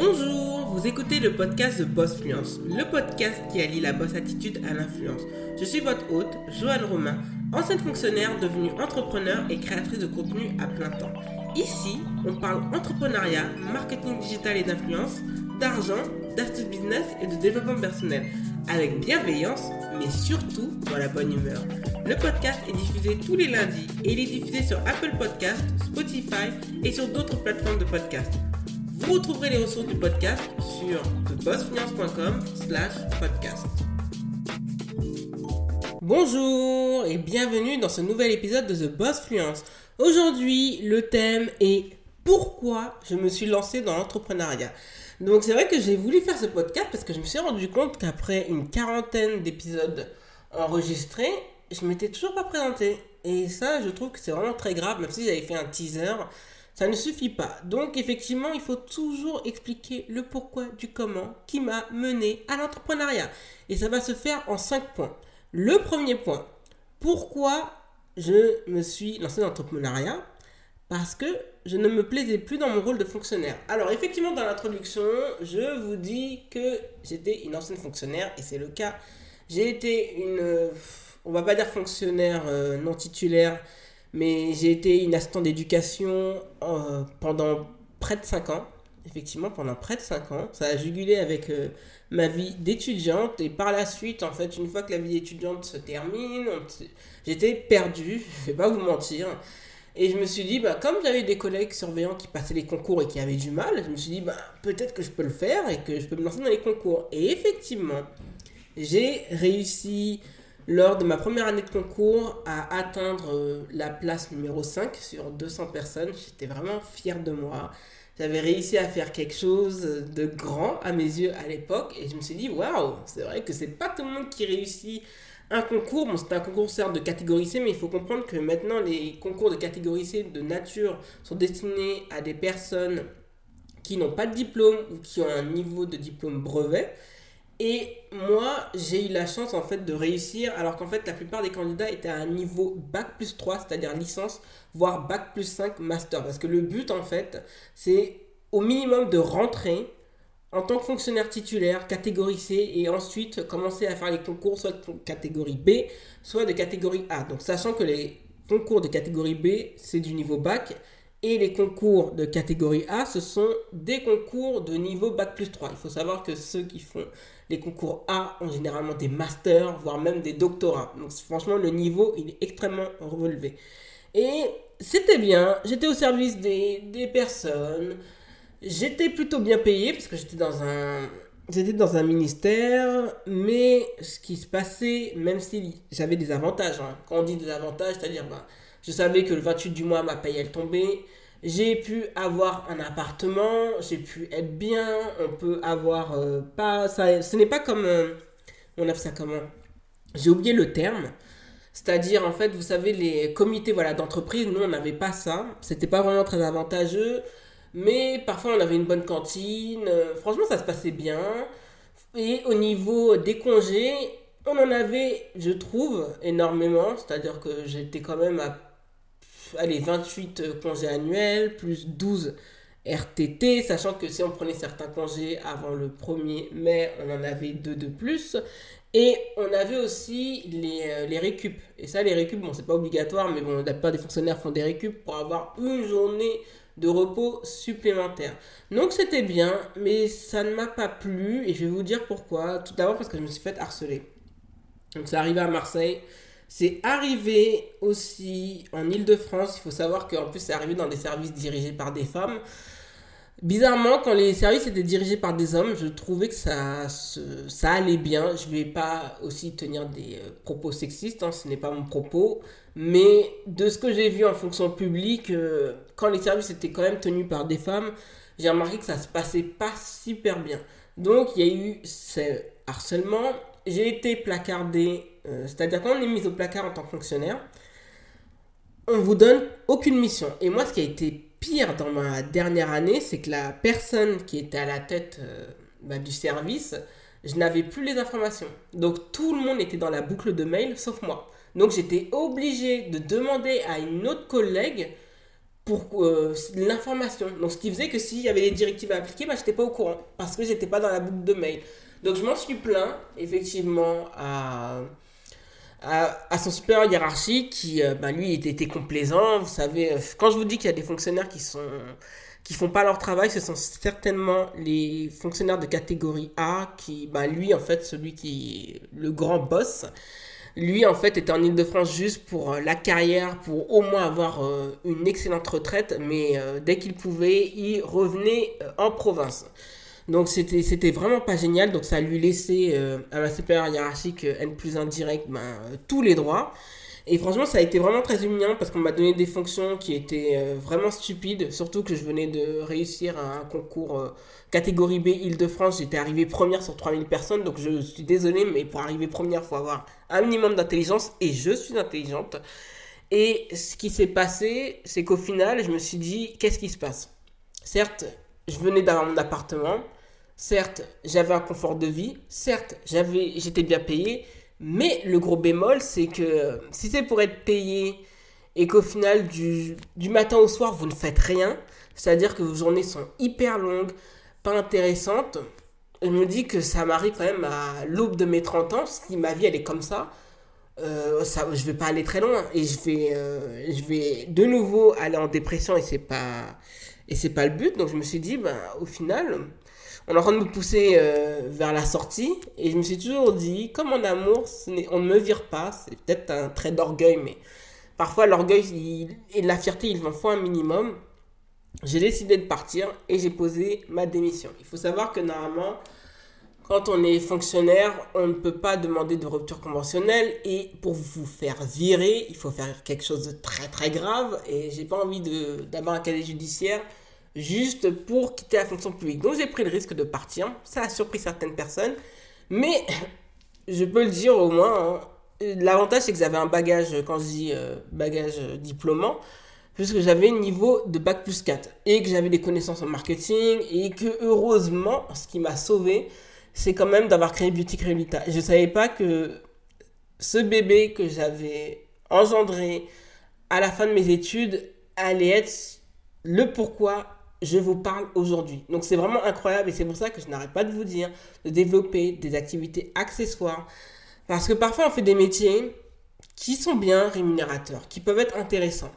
Bonjour, vous écoutez le podcast de Boss Fluence, le podcast qui allie la boss attitude à l'influence. Je suis votre hôte, Joanne Romain, ancienne fonctionnaire devenue entrepreneur et créatrice de contenu à plein temps. Ici, on parle entrepreneuriat, marketing digital et d'influence, d'argent, d'astuces business et de développement personnel, avec bienveillance, mais surtout dans la bonne humeur. Le podcast est diffusé tous les lundis et il est diffusé sur Apple Podcast, Spotify et sur d'autres plateformes de podcast. Vous retrouverez les ressources du podcast sur thebossfinance.com slash podcast. Bonjour et bienvenue dans ce nouvel épisode de The Boss Fluence. Aujourd'hui, le thème est pourquoi je me suis lancé dans l'entrepreneuriat? Donc c'est vrai que j'ai voulu faire ce podcast parce que je me suis rendu compte qu'après une quarantaine d'épisodes enregistrés, je m'étais toujours pas présenté. Et ça, je trouve que c'est vraiment très grave, même si j'avais fait un teaser ça ne suffit pas. Donc effectivement, il faut toujours expliquer le pourquoi du comment qui m'a mené à l'entrepreneuriat. Et ça va se faire en cinq points. Le premier point, pourquoi je me suis lancé dans l'entrepreneuriat? Parce que je ne me plaisais plus dans mon rôle de fonctionnaire. Alors effectivement, dans l'introduction, je vous dis que j'étais une ancienne fonctionnaire et c'est le cas. J'ai été une, on va pas dire fonctionnaire euh, non titulaire, mais j'ai été une assistante d'éducation euh, pendant près de 5 ans. Effectivement, pendant près de 5 ans. Ça a jugulé avec euh, ma vie d'étudiante. Et par la suite, en fait, une fois que la vie d'étudiante se termine, j'étais perdue, je vais pas vous mentir. Et je me suis dit, bah, comme j'avais des collègues surveillants qui passaient les concours et qui avaient du mal, je me suis dit, bah, peut-être que je peux le faire et que je peux me lancer dans les concours. Et effectivement, j'ai réussi lors de ma première année de concours à atteindre euh, la place numéro 5 sur 200 personnes. J'étais vraiment fière de moi. J'avais réussi à faire quelque chose de grand à mes yeux à l'époque et je me suis dit waouh, c'est vrai que c'est pas tout le monde qui réussit un concours. Bon, c'est un concours certes de catégorie C, mais il faut comprendre que maintenant les concours de catégorie C de nature sont destinés à des personnes qui n'ont pas de diplôme ou qui ont un niveau de diplôme brevet. Et moi, j'ai eu la chance en fait de réussir, alors qu'en fait la plupart des candidats étaient à un niveau bac plus 3, c'est-à-dire licence, voire bac plus 5 master. Parce que le but en fait, c'est au minimum de rentrer en tant que fonctionnaire titulaire, catégorie C, et ensuite commencer à faire les concours soit de catégorie B, soit de catégorie A. Donc sachant que les concours de catégorie B, c'est du niveau bac, et les concours de catégorie A, ce sont des concours de niveau Bac plus 3. Il faut savoir que ceux qui font les concours A ont généralement des masters, voire même des doctorats. Donc franchement, le niveau, il est extrêmement relevé. Et c'était bien, j'étais au service des, des personnes, j'étais plutôt bien payé, parce que j'étais dans un... J'étais dans un ministère, mais ce qui se passait, même si j'avais des avantages, hein. quand on dit des avantages, c'est-à-dire bah, je savais que le 28 du mois, ma paye, elle tombait. J'ai pu avoir un appartement, j'ai pu être bien, on peut avoir euh, pas... Ça, ce n'est pas comme... Euh, on a fait ça comment? J'ai oublié le terme. C'est-à-dire, en fait, vous savez, les comités voilà, d'entreprise, nous, on n'avait pas ça. C'était pas vraiment très avantageux. Mais parfois, on avait une bonne cantine. Franchement, ça se passait bien. Et au niveau des congés, on en avait, je trouve, énormément. C'est-à-dire que j'étais quand même à allez, 28 euh, congés annuels, plus 12 RTT, sachant que si on prenait certains congés avant le 1er mai, on en avait deux de plus. Et on avait aussi les, euh, les récup. Et ça, les récup, bon, c'est pas obligatoire, mais bon, la plupart des fonctionnaires font des récup pour avoir une journée de repos supplémentaire. Donc c'était bien, mais ça ne m'a pas plu, et je vais vous dire pourquoi. Tout d'abord parce que je me suis fait harceler. Donc ça arrivé à Marseille, c'est arrivé aussi en Ile-de-France. Il faut savoir qu'en plus, c'est arrivé dans des services dirigés par des femmes. Bizarrement, quand les services étaient dirigés par des hommes, je trouvais que ça, ça allait bien. Je ne vais pas aussi tenir des euh, propos sexistes, hein, ce n'est pas mon propos. Mais de ce que j'ai vu en fonction publique, euh, quand les services étaient quand même tenus par des femmes, j'ai remarqué que ça se passait pas super bien. Donc il y a eu ce harcèlement. J'ai été placardé euh, c'est-à-dire quand on est mis au placard en tant que fonctionnaire, on vous donne aucune mission. Et moi, ce qui a été pire dans ma dernière année, c'est que la personne qui était à la tête euh, bah, du service, je n'avais plus les informations. Donc tout le monde était dans la boucle de mail, sauf moi. Donc j'étais obligé de demander à une autre collègue pour euh, l'information. Donc, ce qui faisait que s'il y avait des directives à appliquer, bah, je n'étais pas au courant parce que j'étais pas dans la boucle de mail. Donc, je m'en suis plaint, effectivement, à, à, son supérieur hiérarchique qui, euh, bah, lui, était, complaisant. Vous savez, euh, quand je vous dis qu'il y a des fonctionnaires qui sont qui font pas leur travail, ce sont certainement les fonctionnaires de catégorie A qui, bah, lui, en fait, celui qui le grand boss, lui, en fait, était en Ile-de-France juste pour euh, la carrière, pour au moins avoir euh, une excellente retraite, mais dès qu'il pouvait, il revenait en province. Donc c'était c'était vraiment pas génial, donc ça lui laissé à ma supérieure hiérarchique N plus indirect ben, tous les droits. Et franchement, ça a été vraiment très humiliant parce qu'on m'a donné des fonctions qui étaient vraiment stupides, surtout que je venais de réussir un concours catégorie B Île-de-France, j'étais arrivé première sur 3000 personnes, donc je suis désolé, mais pour arriver première, il faut avoir un minimum d'intelligence, et je suis intelligente. Et ce qui s'est passé, c'est qu'au final, je me suis dit, qu'est-ce qui se passe? Certes, je venais d'avoir mon appartement, certes, j'avais un confort de vie, certes, j'avais, j'étais bien payé, mais le gros bémol, c'est que si c'est pour être payé et qu'au final, du, du matin au soir, vous ne faites rien, c'est-à-dire que vos journées sont hyper longues, intéressante, je me dis que ça m'arrive quand même à l'aube de mes 30 ans, si ma vie elle est comme ça, euh, ça je vais pas aller très loin et je vais, euh, je vais de nouveau aller en dépression et c'est pas, et c'est pas le but. Donc je me suis dit, ben, au final, on est en train de me pousser euh, vers la sortie. Et je me suis toujours dit, comme en amour, on ne me vire pas, c'est peut-être un trait d'orgueil, mais parfois l'orgueil et la fierté, ils en font un minimum. J'ai décidé de partir et j'ai posé ma démission. Il faut savoir que normalement, quand on est fonctionnaire, on ne peut pas demander de rupture conventionnelle. Et pour vous faire virer, il faut faire quelque chose de très très grave. Et j'ai pas envie d'avoir un casier judiciaire juste pour quitter la fonction publique. Donc j'ai pris le risque de partir. Ça a surpris certaines personnes, mais je peux le dire au moins. Hein, l'avantage c'est que j'avais un bagage, quand je dis euh, bagage diplômant, puisque j'avais niveau de bac plus 4 et que j'avais des connaissances en marketing et que heureusement, ce qui m'a sauvé, c'est quand même d'avoir créé Beauty Créolita. Je ne savais pas que ce bébé que j'avais engendré à la fin de mes études allait être le pourquoi je vous parle aujourd'hui. Donc c'est vraiment incroyable et c'est pour ça que je n'arrête pas de vous dire de développer des activités accessoires parce que parfois on fait des métiers qui sont bien rémunérateurs, qui peuvent être intéressants.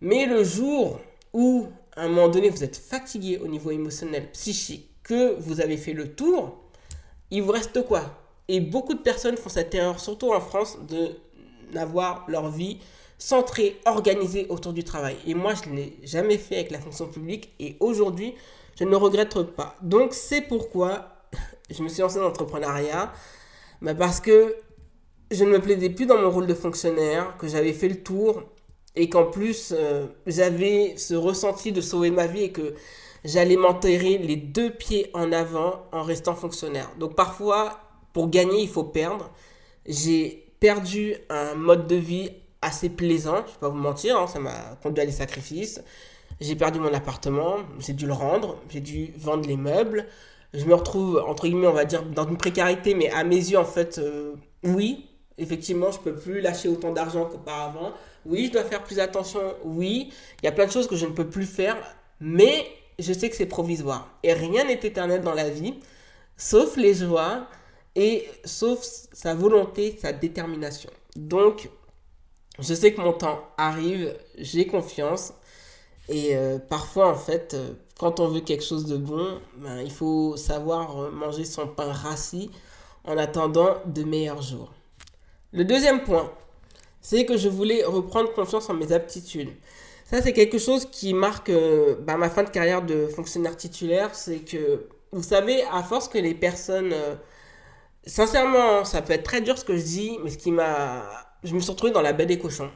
Mais le jour où, à un moment donné, vous êtes fatigué au niveau émotionnel, psychique, que vous avez fait le tour, il vous reste quoi? Et beaucoup de personnes font cette erreur, surtout en France, de n'avoir leur vie centrée, organisée autour du travail. Et moi, je ne l'ai jamais fait avec la fonction publique et aujourd'hui, je ne regrette pas. Donc, c'est pourquoi je me suis lancé dans l'entrepreneuriat. Bah, parce que je ne me plaisais plus dans mon rôle de fonctionnaire, que j'avais fait le tour et qu'en plus euh, j'avais ce ressenti de sauver ma vie et que j'allais m'enterrer les deux pieds en avant en restant fonctionnaire. Donc parfois, pour gagner, il faut perdre. J'ai perdu un mode de vie assez plaisant, je vais pas vous mentir, hein, ça m'a conduit à des sacrifices. J'ai perdu mon appartement, j'ai dû le rendre, j'ai dû vendre les meubles. Je me retrouve, entre guillemets, on va dire, dans une précarité, mais à mes yeux, en fait, euh, oui, effectivement, je peux plus lâcher autant d'argent qu'auparavant. Oui, je dois faire plus attention. Oui, il y a plein de choses que je ne peux plus faire, mais je sais que c'est provisoire. Et rien n'est éternel dans la vie, sauf les joies et sauf sa volonté, sa détermination. Donc, je sais que mon temps arrive, j'ai confiance. Et euh, parfois, en fait, euh, quand on veut quelque chose de bon, ben, il faut savoir euh, manger son pain rassis en attendant de meilleurs jours. Le deuxième point, c'est que je voulais reprendre confiance en mes aptitudes. Ça, c'est quelque chose qui marque euh, bah, ma fin de carrière de fonctionnaire titulaire. C'est que, vous savez, à force que les personnes... Sincèrement, ça peut être très dur ce que je dis, mais ce qui m'a... Je me suis retrouvé dans la baie des cochons.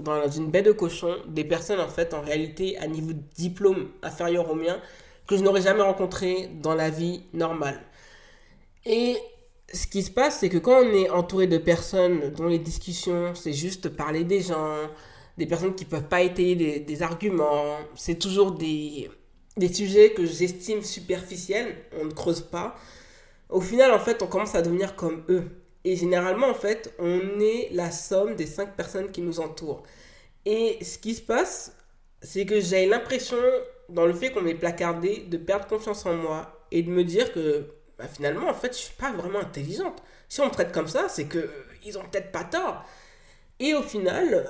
Dans une baie de cochons, des personnes, en fait, en réalité, à niveau de diplôme inférieur au mien, que je n'aurais jamais rencontré dans la vie normale. Et ce qui se passe, c'est que quand on est entouré de personnes dont les discussions, c'est juste parler des gens, des personnes qui ne peuvent pas étayer des, arguments, c'est toujours des, des sujets que j'estime superficiels, on ne creuse pas. Au final, en fait, on commence à devenir comme eux. Et généralement, en fait, on est la somme des cinq personnes qui nous entourent. Et ce qui se passe, c'est que j'ai l'impression, dans le fait qu'on m'ait placardé, de perdre confiance en moi et de me dire que bah, finalement, en fait, je suis pas vraiment intelligente. Si on me traite comme ça, c'est que ils ont peut-être pas tort. Et au final,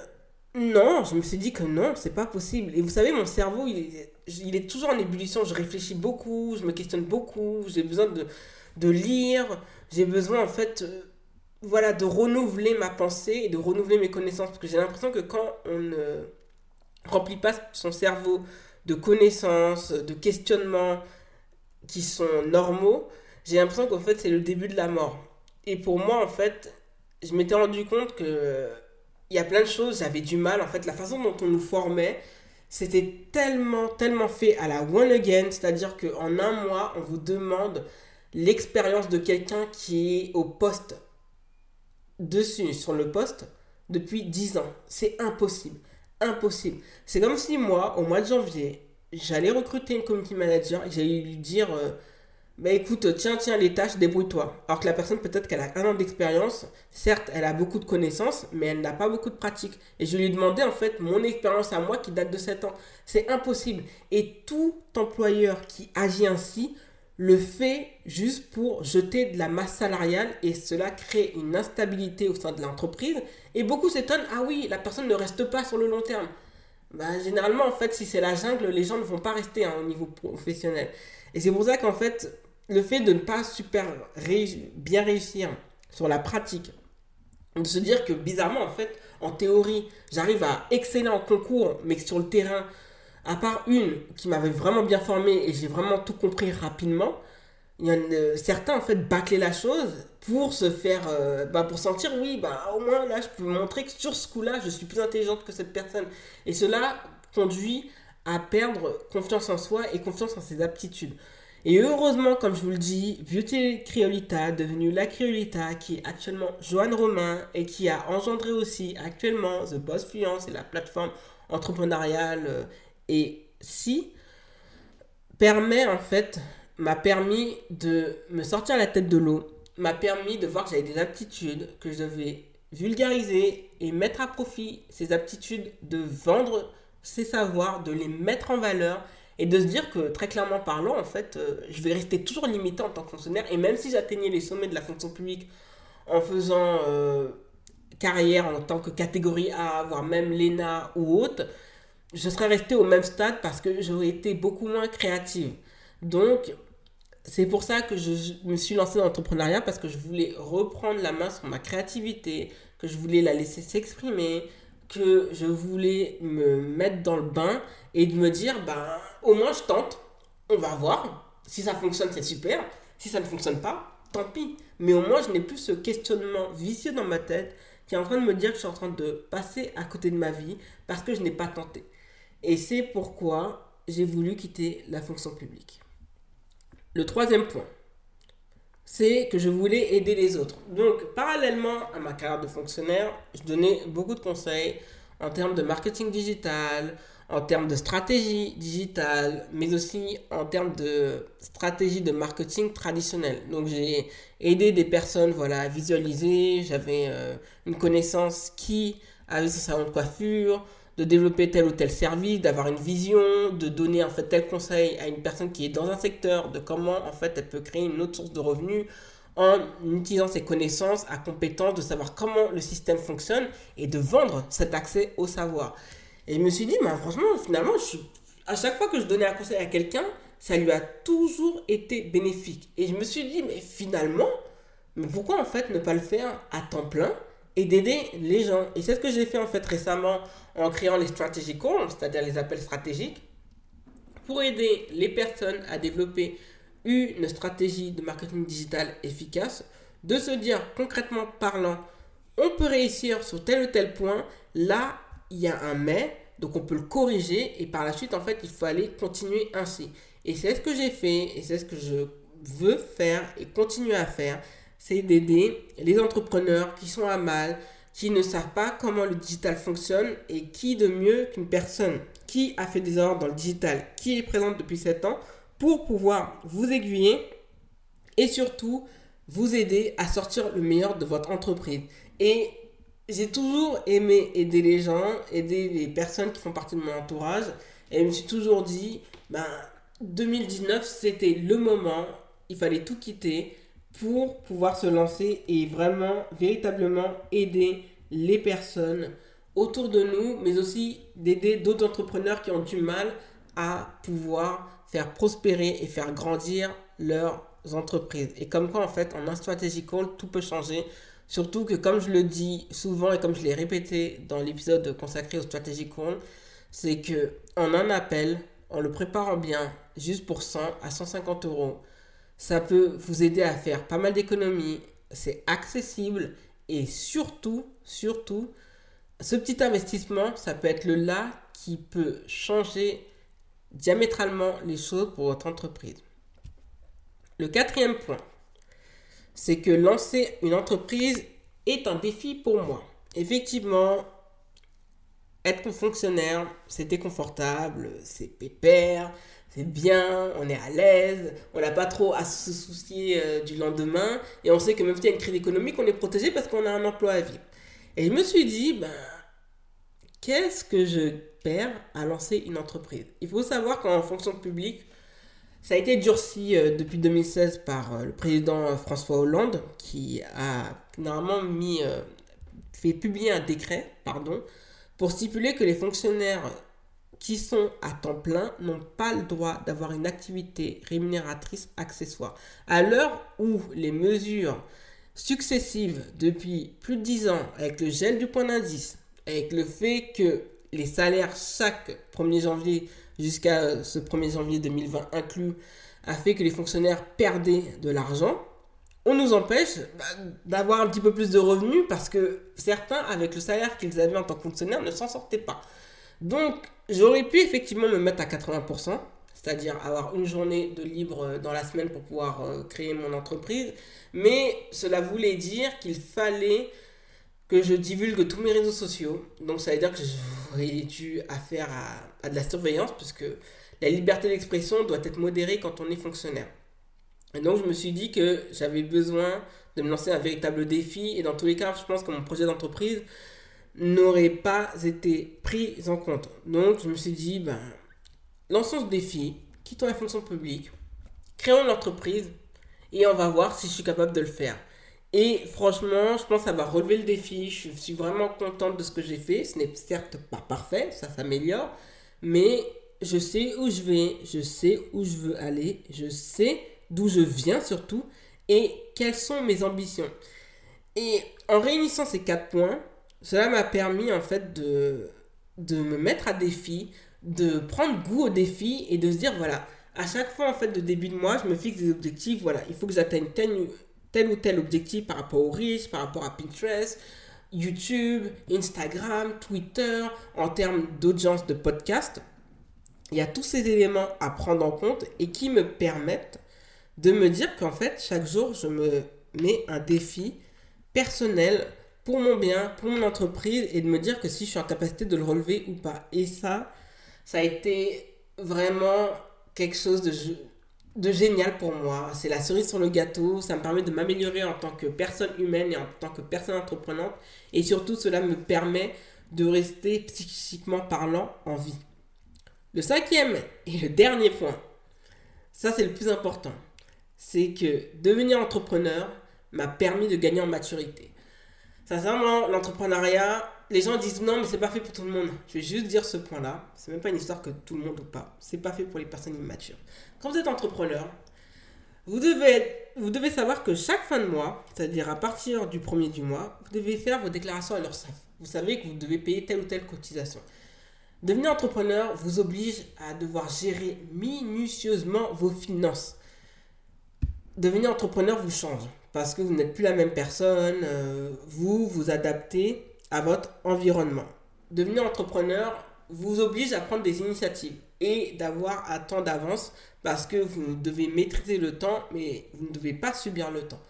non, je me suis dit que non, c'est pas possible. Et vous savez, mon cerveau, il est, il est toujours en ébullition. Je réfléchis beaucoup, je me questionne beaucoup, j'ai besoin de, de lire, j'ai besoin en fait, euh, voilà, de renouveler ma pensée et de renouveler mes connaissances. Parce que j'ai l'impression que quand on ne remplit pas son cerveau de connaissances, de questionnements qui sont normaux, j'ai l'impression qu'en fait c'est le début de la mort. Et pour moi, en fait, je m'étais rendu compte que il y a plein de choses, j'avais du mal. En fait, la façon dont on nous formait, c'était tellement, tellement fait à la one again, c'est-à-dire qu'en un mois, on vous demande l'expérience de quelqu'un qui est au poste dessus, sur le poste, depuis 10 ans. C'est impossible. Impossible. C'est comme si moi, au mois de janvier, j'allais recruter une community manager et j'allais lui dire euh, bah écoute, tiens, tiens les tâches, débrouille-toi. Alors que la personne, peut-être qu'elle a un an d'expérience, certes, elle a beaucoup de connaissances, mais elle n'a pas beaucoup de pratique. Et je lui ai demandé en fait mon expérience à moi qui date de 7 ans. C'est impossible. Et tout employeur qui agit ainsi le fait juste pour jeter de la masse salariale et cela crée une instabilité au sein de l'entreprise. Et beaucoup s'étonnent, ah oui, la personne ne reste pas sur le long terme. Bah, généralement, en fait, si c'est la jungle, les gens ne vont pas rester hein, au niveau professionnel. Et c'est pour ça qu'en fait, le fait de ne pas super bien réussir sur la pratique, de se dire que bizarrement, en fait, en théorie, j'arrive à exceller en concours, mais sur le terrain, à part une qui m'avait vraiment bien formé et j'ai vraiment tout compris rapidement, il y en a certains en fait bâclaient la chose pour se faire, euh, bah, pour sentir, oui, bah, au moins là, je peux montrer que sur ce coup-là, je suis plus intelligente que cette personne. Et cela conduit à perdre confiance en soi et confiance en ses aptitudes. Et heureusement, comme je vous le dis, Beauty Criolita, devenue la Criolita, qui est actuellement Joanne Romain et qui a engendré aussi actuellement The Boss Fluence et la plateforme entrepreneuriale euh, et si, permet en fait, m'a permis de me sortir la tête de l'eau, m'a permis de voir que j'avais des aptitudes, que je devais vulgariser et mettre à profit ces aptitudes, de vendre ces savoirs, de les mettre en valeur et de se dire que très clairement parlant, en fait, euh, je vais rester toujours limité en tant que fonctionnaire. Et même si j'atteignais les sommets de la fonction publique en faisant euh, carrière en tant que catégorie A, voire même l'ENA ou autre, je serais resté au même stade parce que j'aurais été beaucoup moins créative. Donc, c'est pour ça que je, me suis lancée dans l'entrepreneuriat parce que je voulais reprendre la main sur ma créativité, que je voulais la laisser s'exprimer, que je voulais me mettre dans le bain et de me dire, ben, au moins je tente, on va voir. Si ça fonctionne, c'est super. Si ça ne fonctionne pas, tant pis. Mais au moins, je n'ai plus ce questionnement vicieux dans ma tête qui est en train de me dire que je suis en train de passer à côté de ma vie parce que je n'ai pas tenté. Et c'est pourquoi j'ai voulu quitter la fonction publique. Le troisième point, c'est que je voulais aider les autres. Donc, parallèlement à ma carrière de fonctionnaire, je donnais beaucoup de conseils en termes de marketing digital, en termes de stratégie digitale, mais aussi en termes de stratégie de marketing traditionnelle. Donc, j'ai aidé des personnes voilà, à visualiser. J'avais euh, une connaissance qui avait son salon de coiffure, de développer tel ou tel service, d'avoir une vision, de donner en fait tel conseil à une personne qui est dans un secteur, de comment en fait elle peut créer une autre source de revenus en utilisant ses connaissances, à compétences, de savoir comment le système fonctionne et de vendre cet accès au savoir. Et je me suis dit, franchement, finalement, à chaque fois que je donnais un conseil à quelqu'un, ça lui a toujours été bénéfique. Et je me suis dit, mais finalement, mais pourquoi en fait ne pas le faire à temps plein et d'aider les gens. Et c'est ce que j'ai fait en fait récemment en créant les strategy calls, c'est-à-dire les appels stratégiques, pour aider les personnes à développer une stratégie de marketing digital efficace, de se dire concrètement parlant, on peut réussir sur tel ou tel point, là il y a un mais, donc on peut le corriger et par la suite en fait il faut aller continuer ainsi. Et c'est ce que j'ai fait et c'est ce que je veux faire et continuer à faire, c'est d'aider les entrepreneurs qui sont à mal, qui ne savent pas comment le digital fonctionne et qui de mieux qu'une personne qui a fait des erreurs dans le digital, qui est présente depuis 7 ans, pour pouvoir vous aiguiller et surtout vous aider à sortir le meilleur de votre entreprise. Et j'ai toujours aimé aider les gens, aider les personnes qui font partie de mon entourage. Et je me suis toujours dit, ben, 2019, c'était le moment, il fallait tout quitter pour pouvoir se lancer et vraiment, véritablement aider les personnes autour de nous, mais aussi d'aider d'autres entrepreneurs qui ont du mal à pouvoir faire prospérer et faire grandir leurs entreprises. Et comme quoi, en fait, en un strategy call, tout peut changer. Surtout que, comme je le dis souvent et comme je l'ai répété dans l'épisode consacré au strategy call, c'est que en un appel, en le préparant bien, juste pour 100 à 150 euros, ça peut vous aider à faire pas mal d'économies. C'est accessible et surtout, surtout, ce petit investissement, ça peut être le là qui peut changer diamétralement les choses pour votre entreprise. Le quatrième point, c'est que lancer une entreprise est un défi pour moi. Effectivement, être fonctionnaire, c'est confortable, c'est pépère, bien, on est à l'aise, on n'a pas trop à se soucier euh, du lendemain, et on sait que même s'il y a une crise économique, on est protégé parce qu'on a un emploi à vie. Et je me suis dit, ben, qu'est-ce que je perds à lancer une entreprise? Il faut savoir qu'en fonction publique, ça a été durci euh, depuis 2016 par euh, le président François Hollande, qui a normalement mis, fait publier un décret, pardon, pour stipuler que les fonctionnaires qui sont à temps plein n'ont pas le droit d'avoir une activité rémunératrice accessoire. À l'heure où les mesures successives depuis plus de 10 ans, avec le gel du point d'indice, avec le fait que les salaires chaque 1er janvier jusqu'à ce 1er janvier 2020 inclus, a fait que les fonctionnaires perdaient de l'argent, on nous empêche bah, d'avoir un petit peu plus de revenus parce que certains, avec le salaire qu'ils avaient en tant que fonctionnaires, ne s'en sortaient pas. Donc, j'aurais pu effectivement me mettre à 80%, c'est-à-dire avoir une journée de libre dans la semaine pour pouvoir euh, créer mon entreprise, mais cela voulait dire qu'il fallait que je divulgue tous mes réseaux sociaux. Donc, ça veut dire que j'aurais dû affaire à, de la surveillance, puisque la liberté d'expression doit être modérée quand on est fonctionnaire. Et donc, je me suis dit que j'avais besoin de me lancer un véritable défi. Et dans tous les cas, je pense que mon projet d'entreprise n'aurait pas été pris en compte. Donc, je me suis dit, ben, lançons ce défi, quittons la fonction publique, créons l'entreprise et on va voir si je suis capable de le faire. Et franchement, je pense va relever le défi. Je suis vraiment contente de ce que j'ai fait. Ce n'est certes pas parfait, ça s'améliore, mais je sais où je vais, je sais où je veux aller, je sais d'où je viens surtout et quelles sont mes ambitions. Et en réunissant ces quatre points, cela m'a permis en fait de, me mettre à défi, de prendre goût au défi et de se dire voilà, à chaque fois en fait de début de mois, je me fixe des objectifs, voilà, il faut que j'atteigne tel, tel ou tel objectif par rapport au risque, par rapport à Pinterest, YouTube, Instagram, Twitter, en termes d'audience de podcast. Il y a tous ces éléments à prendre en compte et qui me permettent de me dire qu'en fait, chaque jour, je me mets un défi personnel pour mon bien, pour mon entreprise, et de me dire que si je suis en capacité de le relever ou pas. Et ça, ça a été vraiment quelque chose de, génial pour moi. C'est la cerise sur le gâteau, ça me permet de m'améliorer en tant que personne humaine et en tant que personne entreprenante, et surtout cela me permet de rester psychiquement parlant en vie. Le cinquième et le dernier point, ça c'est le plus important c'est que devenir entrepreneur m'a permis de gagner en maturité. Sincèrement, l'entrepreneuriat, les gens disent non, mais c'est pas fait pour tout le monde. Je vais juste dire ce point-là. C'est même pas une histoire que tout le monde ou pas. C'est pas fait pour les personnes immatures. Quand vous êtes entrepreneur, vous devez, vous devez savoir que chaque fin de mois, c'est-à-dire à partir du premier du mois, vous devez faire vos déclarations à l'URSSAF. Vous savez que vous devez payer telle ou telle cotisation. Devenir entrepreneur vous oblige à devoir gérer minutieusement vos finances devenir entrepreneur vous change parce que vous n'êtes plus la même personne, euh, vous vous adaptez à votre environnement. Devenir entrepreneur vous oblige à prendre des initiatives et d'avoir un temps d'avance parce que vous devez maîtriser le temps mais vous ne devez pas subir le temps.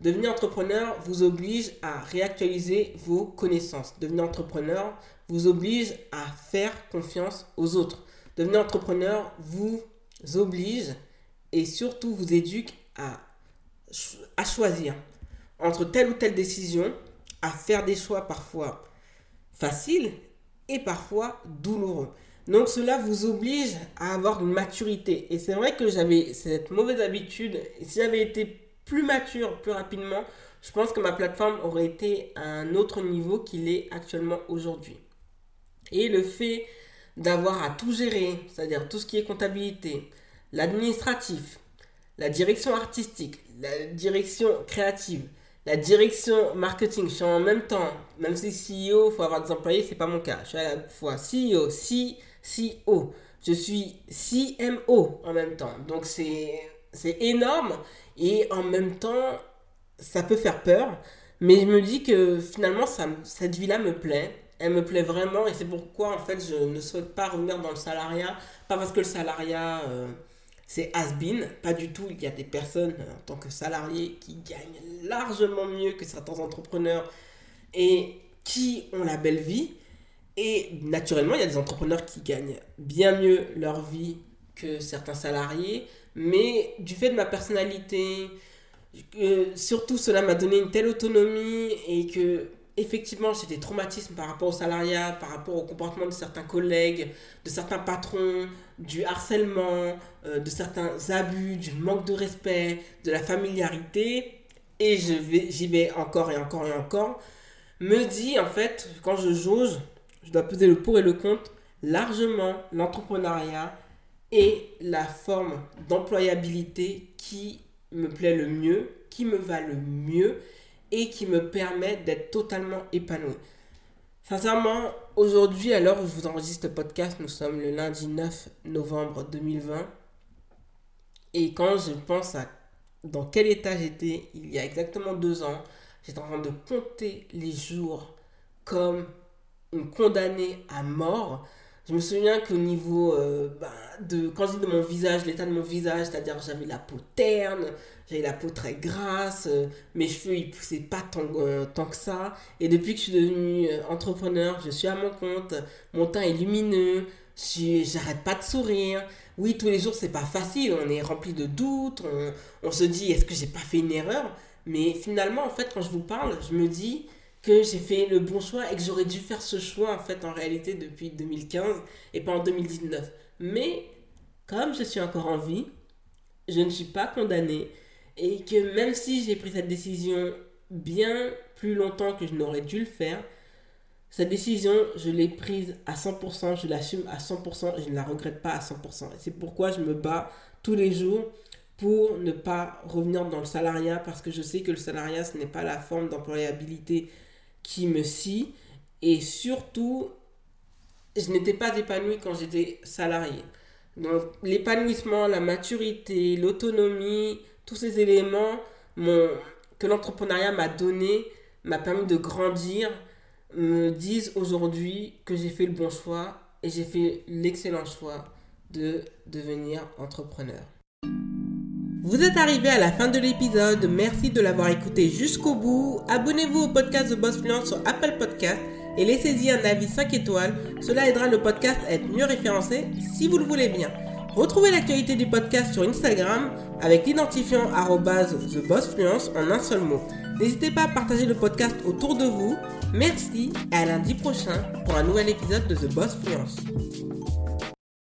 Devenir entrepreneur vous oblige à réactualiser vos connaissances. Devenir entrepreneur vous oblige à faire confiance aux autres. Devenir entrepreneur vous oblige et surtout vous éduque à, à choisir entre telle ou telle décision, à faire des choix parfois faciles et parfois douloureux. Donc cela vous oblige à avoir une maturité. Et c'est vrai que j'avais cette mauvaise habitude. Si j'avais été plus mature plus rapidement, je pense que ma plateforme aurait été à un autre niveau qu'il est actuellement aujourd'hui. Et le fait d'avoir à tout gérer, c'est-à-dire tout ce qui est comptabilité, l'administratif, la direction artistique, la direction créative, la direction marketing, je suis en même temps, même si CEO, il faut avoir des employés, c'est pas mon cas. Je suis à la fois CEO, CCO, je suis CMO en même temps. Donc c'est énorme et en même temps, ça peut faire peur. Mais je me dis que finalement, ça, cette vie-là me plaît. Elle me plaît vraiment et c'est pourquoi en fait je ne souhaite pas revenir dans le salariat. Pas parce que le salariat... Euh, c'est has-been, pas du tout. Il y a des personnes euh, en tant que salariés qui gagnent largement mieux que certains entrepreneurs et qui ont la belle vie. Et naturellement, il y a des entrepreneurs qui gagnent bien mieux leur vie que certains salariés. Mais du fait de ma personnalité, surtout cela m'a donné une telle autonomie et que effectivement, j'ai des traumatismes par rapport au salariat, par rapport au comportement de certains collègues, de certains patrons, du harcèlement, euh, de certains abus, du manque de respect, de la familiarité. Et je vais, j'y vais encore et encore et encore. Me dit, en fait, quand je jauge, je dois peser le pour et le contre, largement l'entrepreneuriat est la forme d'employabilité qui me plaît le mieux, qui me va le mieux et qui me permet d'être totalement épanoui. Sincèrement, aujourd'hui, où je vous enregistre le podcast, nous sommes le lundi 9 novembre 2020. Et quand je pense à dans quel état j'étais il y a exactement deux ans, j'étais en train de compter les jours comme une condamnée à mort. Je me souviens qu'au niveau euh, bah, de, quand je dis de mon visage, l'état de mon visage, c'est-à-dire j'avais la peau terne, j'avais la peau très grasse, euh, mes cheveux ils poussaient pas tant, euh, tant que ça. Et depuis que je suis devenue entrepreneur, je suis à mon compte, mon teint est lumineux, j'arrête pas de sourire. Oui, tous les jours c'est pas facile, on est rempli de doutes, on se dit est-ce que j'ai pas fait une erreur? Mais finalement, en fait, quand je vous parle, je me dis que j'ai fait le bon choix et que j'aurais dû faire ce choix en fait en réalité depuis 2015 et pas en 2019. Mais comme je suis encore en vie, je ne suis pas condamnée et que même si j'ai pris cette décision bien plus longtemps que je n'aurais dû le faire, cette décision, je l'ai prise à 100%, je l'assume à 100% et je ne la regrette pas à 100%. Et c'est pourquoi je me bats tous les jours pour ne pas revenir dans le salariat parce que je sais que le salariat, ce n'est pas la forme d'employabilité qui me scie. Et surtout, je n'étais pas épanouie quand j'étais salarié. Donc l'épanouissement, la maturité, l'autonomie, tous ces éléments que l'entrepreneuriat m'a donné, m'a permis de grandir, me disent aujourd'hui que j'ai fait le bon choix et j'ai fait l'excellent choix de devenir entrepreneur. Vous êtes arrivé à la fin de l'épisode, merci de l'avoir écouté jusqu'au bout. Abonnez-vous au podcast de Boss Fluence sur Apple Podcast et laissez-y un avis 5 étoiles. Cela aidera le podcast à être mieux référencé si vous le voulez bien. Retrouvez l'actualité du podcast sur Instagram avec l'identifiant TheBossFluence en un seul mot. N'hésitez pas à partager le podcast autour de vous. Merci et à lundi prochain pour un nouvel épisode de The Boss Fluence.